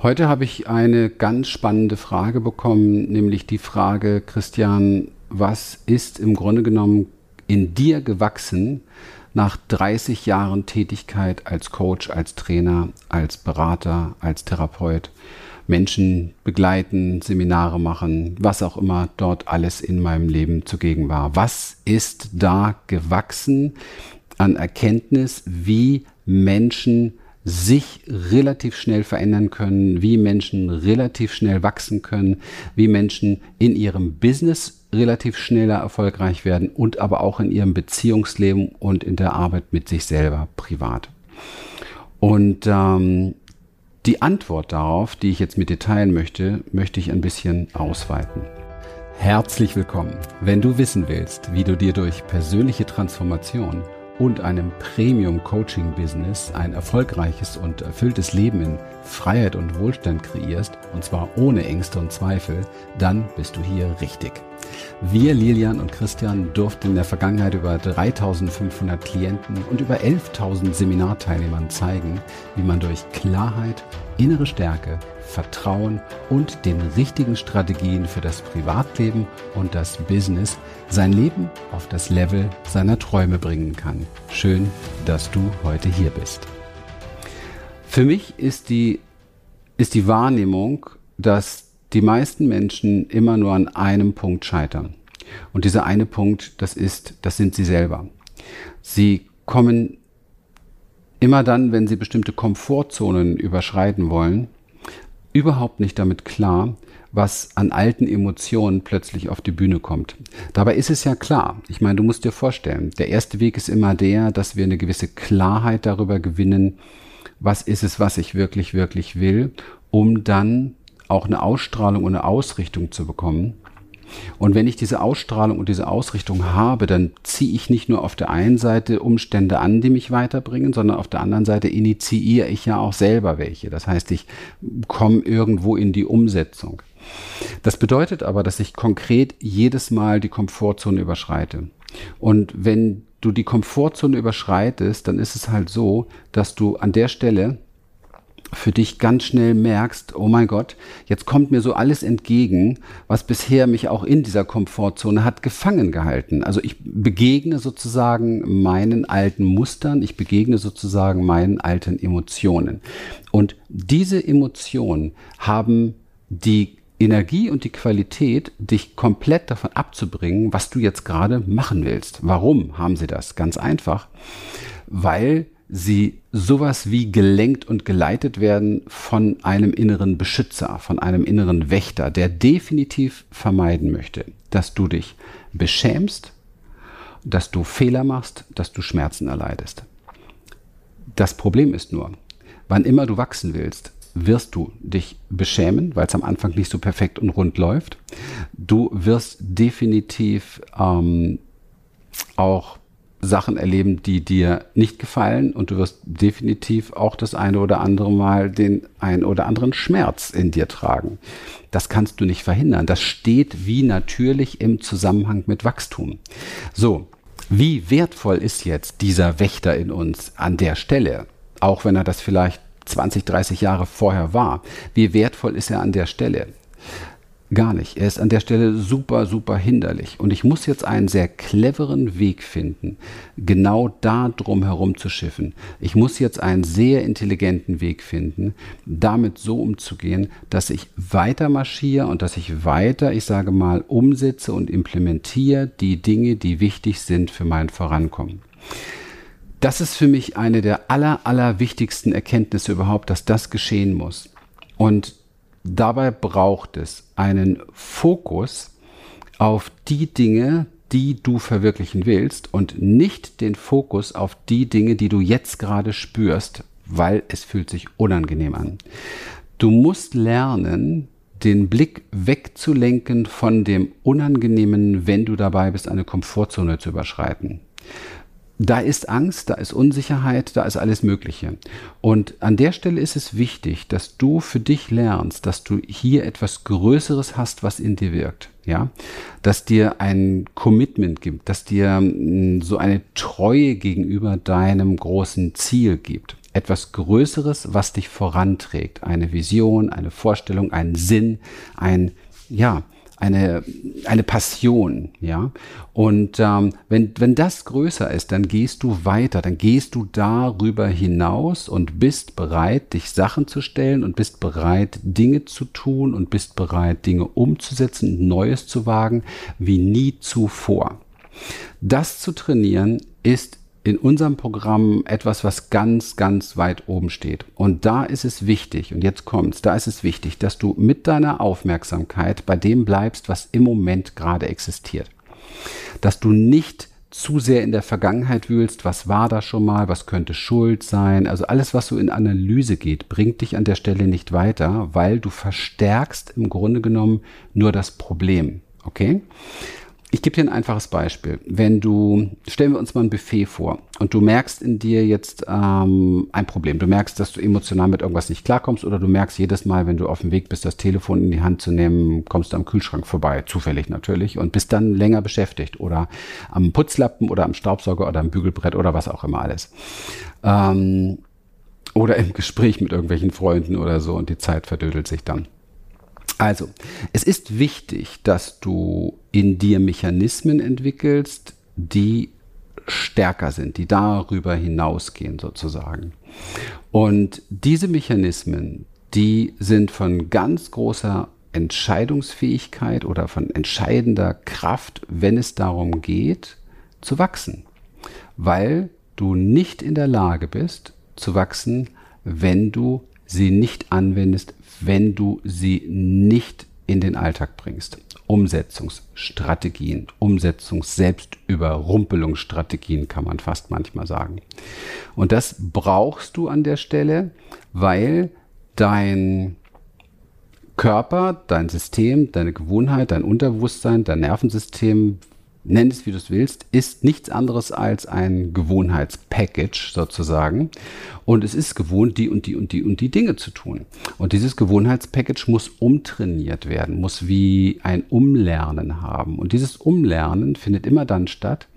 Heute habe ich eine ganz spannende Frage bekommen, nämlich die Frage, Christian, was ist im Grunde genommen in dir gewachsen nach 30 Jahren Tätigkeit als Coach, als Trainer, als Berater, als Therapeut? Menschen begleiten, Seminare machen, was auch immer dort alles in meinem Leben zugegen war. Was ist da gewachsen an Erkenntnis, wie Menschen sich relativ schnell verändern können, wie Menschen relativ schnell wachsen können, wie Menschen in ihrem Business relativ schneller erfolgreich werden und aber auch in ihrem Beziehungsleben und in der Arbeit mit sich selber privat. Und ähm, die Antwort darauf, die ich jetzt mit dir teilen möchte, möchte ich ein bisschen ausweiten. Herzlich willkommen. Wenn du wissen willst, wie du dir durch persönliche Transformation und einem Premium-Coaching-Business ein erfolgreiches und erfülltes Leben in Freiheit und Wohlstand kreierst, und zwar ohne Ängste und Zweifel, dann bist du hier richtig. Wir, Lilian und Christian, durften in der Vergangenheit über 3500 Klienten und über 11.000 Seminarteilnehmern zeigen, wie man durch Klarheit, innere Stärke, Vertrauen und den richtigen Strategien für das Privatleben und das Business sein Leben auf das Level seiner Träume bringen kann. Schön, dass du heute hier bist. Für mich ist die, ist die Wahrnehmung, dass die meisten Menschen immer nur an einem Punkt scheitern. Und dieser eine Punkt, das ist, das sind sie selber. Sie kommen immer dann, wenn sie bestimmte Komfortzonen überschreiten wollen, überhaupt nicht damit klar, was an alten Emotionen plötzlich auf die Bühne kommt. Dabei ist es ja klar. Ich meine, du musst dir vorstellen, der erste Weg ist immer der, dass wir eine gewisse Klarheit darüber gewinnen, was ist es, was ich wirklich, wirklich will, um dann auch eine Ausstrahlung und eine Ausrichtung zu bekommen. Und wenn ich diese Ausstrahlung und diese Ausrichtung habe, dann ziehe ich nicht nur auf der einen Seite Umstände an, die mich weiterbringen, sondern auf der anderen Seite initiiere ich ja auch selber welche. Das heißt, ich komme irgendwo in die Umsetzung. Das bedeutet aber, dass ich konkret jedes Mal die Komfortzone überschreite. Und wenn du die Komfortzone überschreitest, dann ist es halt so, dass du an der Stelle für dich ganz schnell merkst, oh mein Gott, jetzt kommt mir so alles entgegen, was bisher mich auch in dieser Komfortzone hat gefangen gehalten. Also ich begegne sozusagen meinen alten Mustern, ich begegne sozusagen meinen alten Emotionen. Und diese Emotionen haben die Energie und die Qualität, dich komplett davon abzubringen, was du jetzt gerade machen willst. Warum haben sie das? Ganz einfach, weil sie sowas wie gelenkt und geleitet werden von einem inneren Beschützer, von einem inneren Wächter, der definitiv vermeiden möchte, dass du dich beschämst, dass du Fehler machst, dass du Schmerzen erleidest. Das Problem ist nur, wann immer du wachsen willst, wirst du dich beschämen, weil es am Anfang nicht so perfekt und rund läuft. Du wirst definitiv ähm, auch Sachen erleben, die dir nicht gefallen und du wirst definitiv auch das eine oder andere Mal den ein oder anderen Schmerz in dir tragen. Das kannst du nicht verhindern. Das steht wie natürlich im Zusammenhang mit Wachstum. So, wie wertvoll ist jetzt dieser Wächter in uns an der Stelle? Auch wenn er das vielleicht 20, 30 Jahre vorher war. Wie wertvoll ist er an der Stelle? Gar nicht. Er ist an der Stelle super, super hinderlich. Und ich muss jetzt einen sehr cleveren Weg finden, genau da drum herum zu schiffen. Ich muss jetzt einen sehr intelligenten Weg finden, damit so umzugehen, dass ich weiter marschiere und dass ich weiter, ich sage mal, umsetze und implementiere die Dinge, die wichtig sind für mein Vorankommen. Das ist für mich eine der aller, aller wichtigsten Erkenntnisse überhaupt, dass das geschehen muss. Und dabei braucht es einen Fokus auf die Dinge, die du verwirklichen willst und nicht den Fokus auf die Dinge, die du jetzt gerade spürst, weil es fühlt sich unangenehm an. Du musst lernen, den Blick wegzulenken von dem Unangenehmen, wenn du dabei bist, eine Komfortzone zu überschreiten. Da ist Angst, da ist Unsicherheit, da ist alles Mögliche. Und an der Stelle ist es wichtig, dass du für dich lernst, dass du hier etwas Größeres hast, was in dir wirkt. Ja, dass dir ein Commitment gibt, dass dir mm, so eine Treue gegenüber deinem großen Ziel gibt. Etwas Größeres, was dich voranträgt. Eine Vision, eine Vorstellung, ein Sinn, ein, ja, eine, eine Passion, ja. Und ähm, wenn, wenn das größer ist, dann gehst du weiter, dann gehst du darüber hinaus und bist bereit, dich Sachen zu stellen und bist bereit, Dinge zu tun und bist bereit, Dinge umzusetzen und Neues zu wagen, wie nie zuvor. Das zu trainieren ist in unserem Programm etwas, was ganz, ganz weit oben steht. Und da ist es wichtig, und jetzt kommt's, da ist es wichtig, dass du mit deiner Aufmerksamkeit bei dem bleibst, was im Moment gerade existiert. Dass du nicht zu sehr in der Vergangenheit wühlst, was war da schon mal, was könnte Schuld sein. Also alles, was so in Analyse geht, bringt dich an der Stelle nicht weiter, weil du verstärkst im Grunde genommen nur das Problem. Okay? Ich gebe dir ein einfaches Beispiel. Wenn du, stellen wir uns mal ein Buffet vor und du merkst in dir jetzt ähm, ein Problem. Du merkst, dass du emotional mit irgendwas nicht klarkommst oder du merkst jedes Mal, wenn du auf dem Weg bist, das Telefon in die Hand zu nehmen, kommst du am Kühlschrank vorbei, zufällig natürlich, und bist dann länger beschäftigt oder am Putzlappen oder am Staubsauger oder am Bügelbrett oder was auch immer alles. Ähm, oder im Gespräch mit irgendwelchen Freunden oder so und die Zeit verdödelt sich dann. Also, es ist wichtig, dass du in dir Mechanismen entwickelst, die stärker sind, die darüber hinausgehen sozusagen. Und diese Mechanismen, die sind von ganz großer Entscheidungsfähigkeit oder von entscheidender Kraft, wenn es darum geht, zu wachsen. Weil du nicht in der Lage bist zu wachsen, wenn du sie nicht anwendest, wenn du sie nicht in den Alltag bringst. Umsetzungsstrategien, Umsetzungs-Selbstüberrumpelungsstrategien kann man fast manchmal sagen. Und das brauchst du an der Stelle, weil dein Körper, dein System, deine Gewohnheit, dein Unterbewusstsein, dein Nervensystem nenn es wie du es willst, ist nichts anderes als ein Gewohnheitspackage sozusagen. Und es ist gewohnt, die und die und die und die Dinge zu tun. Und dieses Gewohnheitspackage muss umtrainiert werden, muss wie ein Umlernen haben. Und dieses Umlernen findet immer dann statt,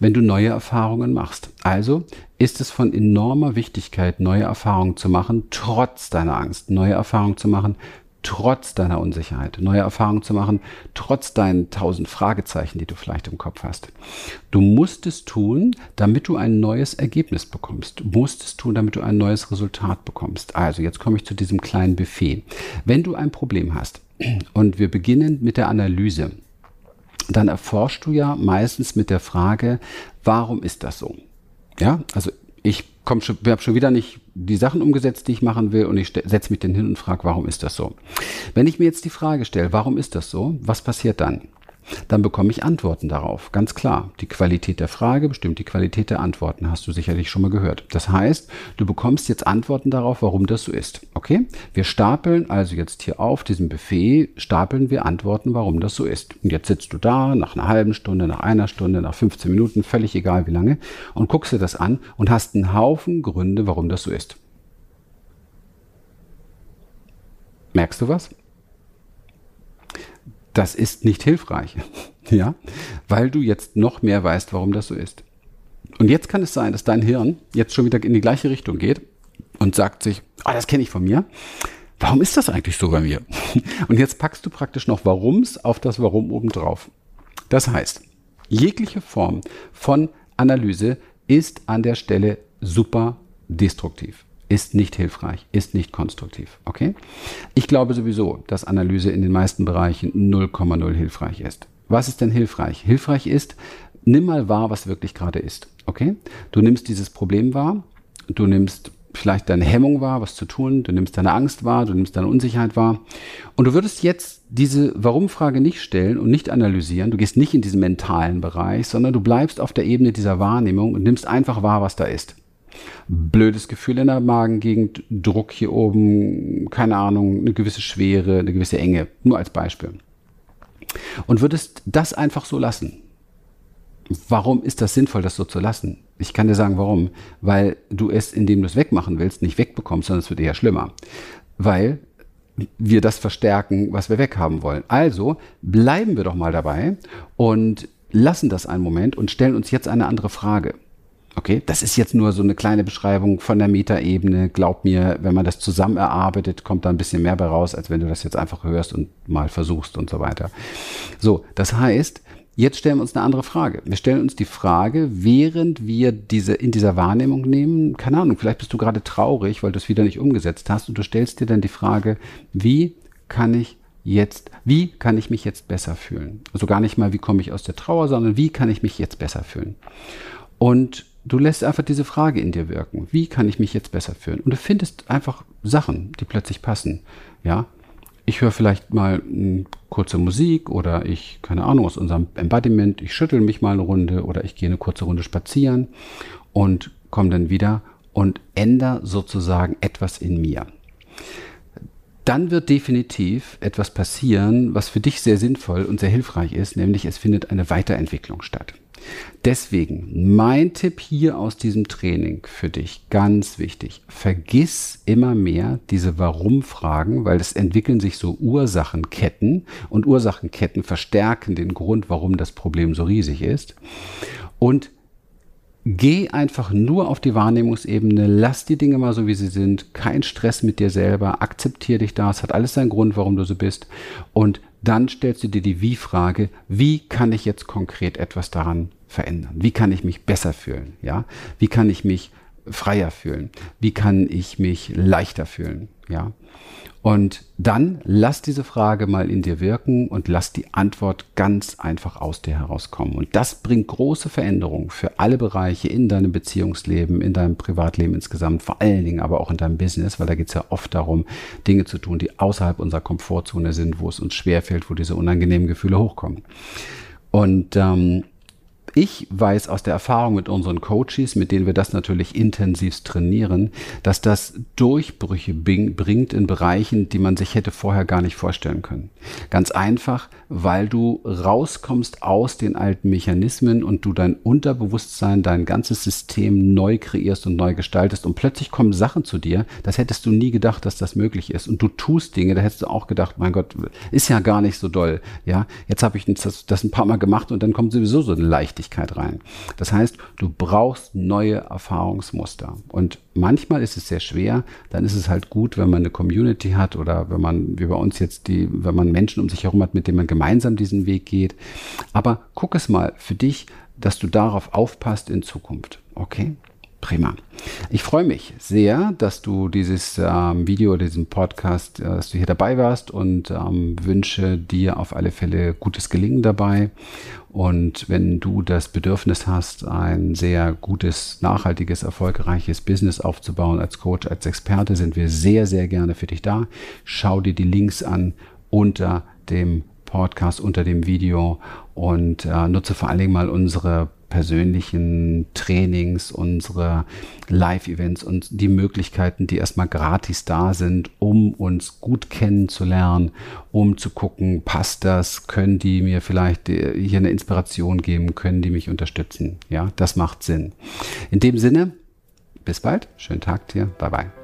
wenn du neue Erfahrungen machst. Also ist es von enormer Wichtigkeit, neue Erfahrungen zu machen, trotz deiner Angst, neue Erfahrungen zu machen, trotz deiner Unsicherheit, neue Erfahrungen zu machen, trotz deinen tausend Fragezeichen, die du vielleicht im Kopf hast. Du musst es tun, damit du ein neues Ergebnis bekommst. Du musst es tun, damit du ein neues Resultat bekommst. Also jetzt komme ich zu diesem kleinen Buffet. Wenn du ein Problem hast und wir beginnen mit der Analyse, dann erforschst du ja meistens mit der Frage, warum ist das so? Ja, also ich komm schon, habe schon wieder nicht die Sachen umgesetzt, die ich machen will und ich setze mich dann hin und frage, warum ist das so? Wenn ich mir jetzt die Frage stelle, warum ist das so, was passiert dann? Dann bekomme ich Antworten darauf. Ganz klar. Die Qualität der Frage bestimmt die Qualität der Antworten, hast du sicherlich schon mal gehört. Das heißt, du bekommst jetzt Antworten darauf, warum das so ist. Okay? Wir stapeln also jetzt hier auf diesem Buffet, stapeln wir Antworten, warum das so ist. Und jetzt sitzt du da nach einer halben Stunde, nach einer Stunde, nach 15 Minuten, völlig egal wie lange, und guckst dir das an und hast einen Haufen Gründe, warum das so ist. Merkst du was? Das ist nicht hilfreich. ja, weil du jetzt noch mehr weißt, warum das so ist. Und jetzt kann es sein, dass dein Hirn jetzt schon wieder in die gleiche Richtung geht und sagt sich, ah, das kenne ich von mir. Warum ist das eigentlich so bei mir? Und jetzt packst du praktisch noch Warums auf das Warum obendrauf. Das heißt, jegliche Form von Analyse ist an der Stelle super destruktiv ist nicht hilfreich, ist nicht konstruktiv. Okay? Ich glaube sowieso, dass Analyse in den meisten Bereichen 0,0 hilfreich ist. Was ist denn hilfreich? Hilfreich ist, nimm mal wahr, was wirklich gerade ist. Okay? Du nimmst dieses Problem wahr, du nimmst vielleicht deine Hemmung wahr, was zu tun, du nimmst deine Angst wahr, du nimmst deine Unsicherheit wahr. Und du würdest jetzt diese Warum-Frage nicht stellen und nicht analysieren. Du gehst nicht in diesen mentalen Bereich, sondern du bleibst auf der Ebene dieser Wahrnehmung und nimmst einfach wahr, was da ist blödes Gefühl in der Magengegend, Druck hier oben, keine Ahnung, eine gewisse Schwere, eine gewisse Enge, nur als Beispiel. Und würdest das einfach so lassen. Warum ist das sinnvoll, das so zu lassen? Ich kann dir sagen, warum. Weil du es, indem du es wegmachen willst, nicht wegbekommst, sondern es wird eher schlimmer. Weil wir das verstärken, was wir weghaben wollen. Also bleiben wir doch mal dabei und lassen das einen Moment und stellen uns jetzt eine andere Frage. Okay, das ist jetzt nur so eine kleine Beschreibung von der Metaebene. Glaub mir, wenn man das zusammen erarbeitet, kommt da ein bisschen mehr bei raus, als wenn du das jetzt einfach hörst und mal versuchst und so weiter. So, das heißt, jetzt stellen wir uns eine andere Frage. Wir stellen uns die Frage, während wir diese in dieser Wahrnehmung nehmen, keine Ahnung, vielleicht bist du gerade traurig, weil du es wieder nicht umgesetzt hast und du stellst dir dann die Frage, wie kann ich jetzt, wie kann ich mich jetzt besser fühlen? Also gar nicht mal, wie komme ich aus der Trauer, sondern wie kann ich mich jetzt besser fühlen? Und du lässt einfach diese Frage in dir wirken. Wie kann ich mich jetzt besser fühlen? Und du findest einfach Sachen, die plötzlich passen. Ja, ich höre vielleicht mal eine kurze Musik oder ich, keine Ahnung, aus unserem Embodiment, ich schüttel mich mal eine Runde oder ich gehe eine kurze Runde spazieren und komme dann wieder und ändere sozusagen etwas in mir. Dann wird definitiv etwas passieren, was für dich sehr sinnvoll und sehr hilfreich ist, nämlich es findet eine Weiterentwicklung statt. Deswegen mein Tipp hier aus diesem Training für dich, ganz wichtig, vergiss immer mehr diese Warum-Fragen, weil es entwickeln sich so Ursachenketten und Ursachenketten verstärken den Grund, warum das Problem so riesig ist. Und Geh einfach nur auf die Wahrnehmungsebene, lass die Dinge mal so, wie sie sind, kein Stress mit dir selber, akzeptier dich da, es hat alles seinen Grund, warum du so bist und dann stellst du dir die Wie-Frage, wie kann ich jetzt konkret etwas daran verändern? Wie kann ich mich besser fühlen? Ja? Wie kann ich mich freier fühlen? Wie kann ich mich leichter fühlen? Ja? Und dann lass diese Frage mal in dir wirken und lass die Antwort ganz einfach aus dir herauskommen. Und das bringt große Veränderungen für alle Bereiche in deinem Beziehungsleben, in deinem Privatleben insgesamt, vor allen Dingen aber auch in deinem Business, weil da geht es ja oft darum, Dinge zu tun, die außerhalb unserer Komfortzone sind, wo es uns schwerfällt, wo diese unangenehmen Gefühle hochkommen. Und ähm, ich weiß aus der Erfahrung mit unseren Coaches, mit denen wir das natürlich intensivst trainieren, dass das Durchbrüche bringt in Bereichen, die man sich hätte vorher gar nicht vorstellen können. Ganz einfach, weil du rauskommst aus den alten Mechanismen und du dein Unterbewusstsein, dein ganzes System neu kreierst und neu gestaltest und plötzlich kommen Sachen zu dir, das hättest du nie gedacht, dass das möglich ist und du tust Dinge, da hättest du auch gedacht, mein Gott, ist ja gar nicht so doll. Ja, jetzt habe ich das, das ein paar Mal gemacht und dann kommt sowieso so eine Leichtigkeit Leichtigkeit rein. Das heißt, du brauchst neue Erfahrungsmuster. Und manchmal ist es sehr schwer, dann ist es halt gut, wenn man eine Community hat oder wenn man, wie bei uns jetzt, die, wenn man Menschen um sich herum hat, mit denen man gemeinsam diesen Weg geht. Aber guck es mal für dich, dass du darauf aufpasst in Zukunft. Okay? Prima. Ich freue mich sehr, dass du dieses ähm, Video, diesen Podcast, äh, dass du hier dabei warst und ähm, wünsche dir auf alle Fälle gutes Gelingen dabei. Und wenn du das Bedürfnis hast, ein sehr gutes, nachhaltiges, erfolgreiches Business aufzubauen als Coach, als Experte, sind wir sehr, sehr gerne für dich da. Schau dir die Links an unter dem Podcast, unter dem Video und äh, nutze vor allen Dingen mal unsere persönlichen Trainings, unsere Live-Events und die Möglichkeiten, die erstmal gratis da sind, um uns gut kennenzulernen, um zu gucken, passt das, können die mir vielleicht äh, hier eine Inspiration geben, können die mich unterstützen. Ja, das macht Sinn. In dem Sinne, bis bald, schönen Tag dir, bye bye.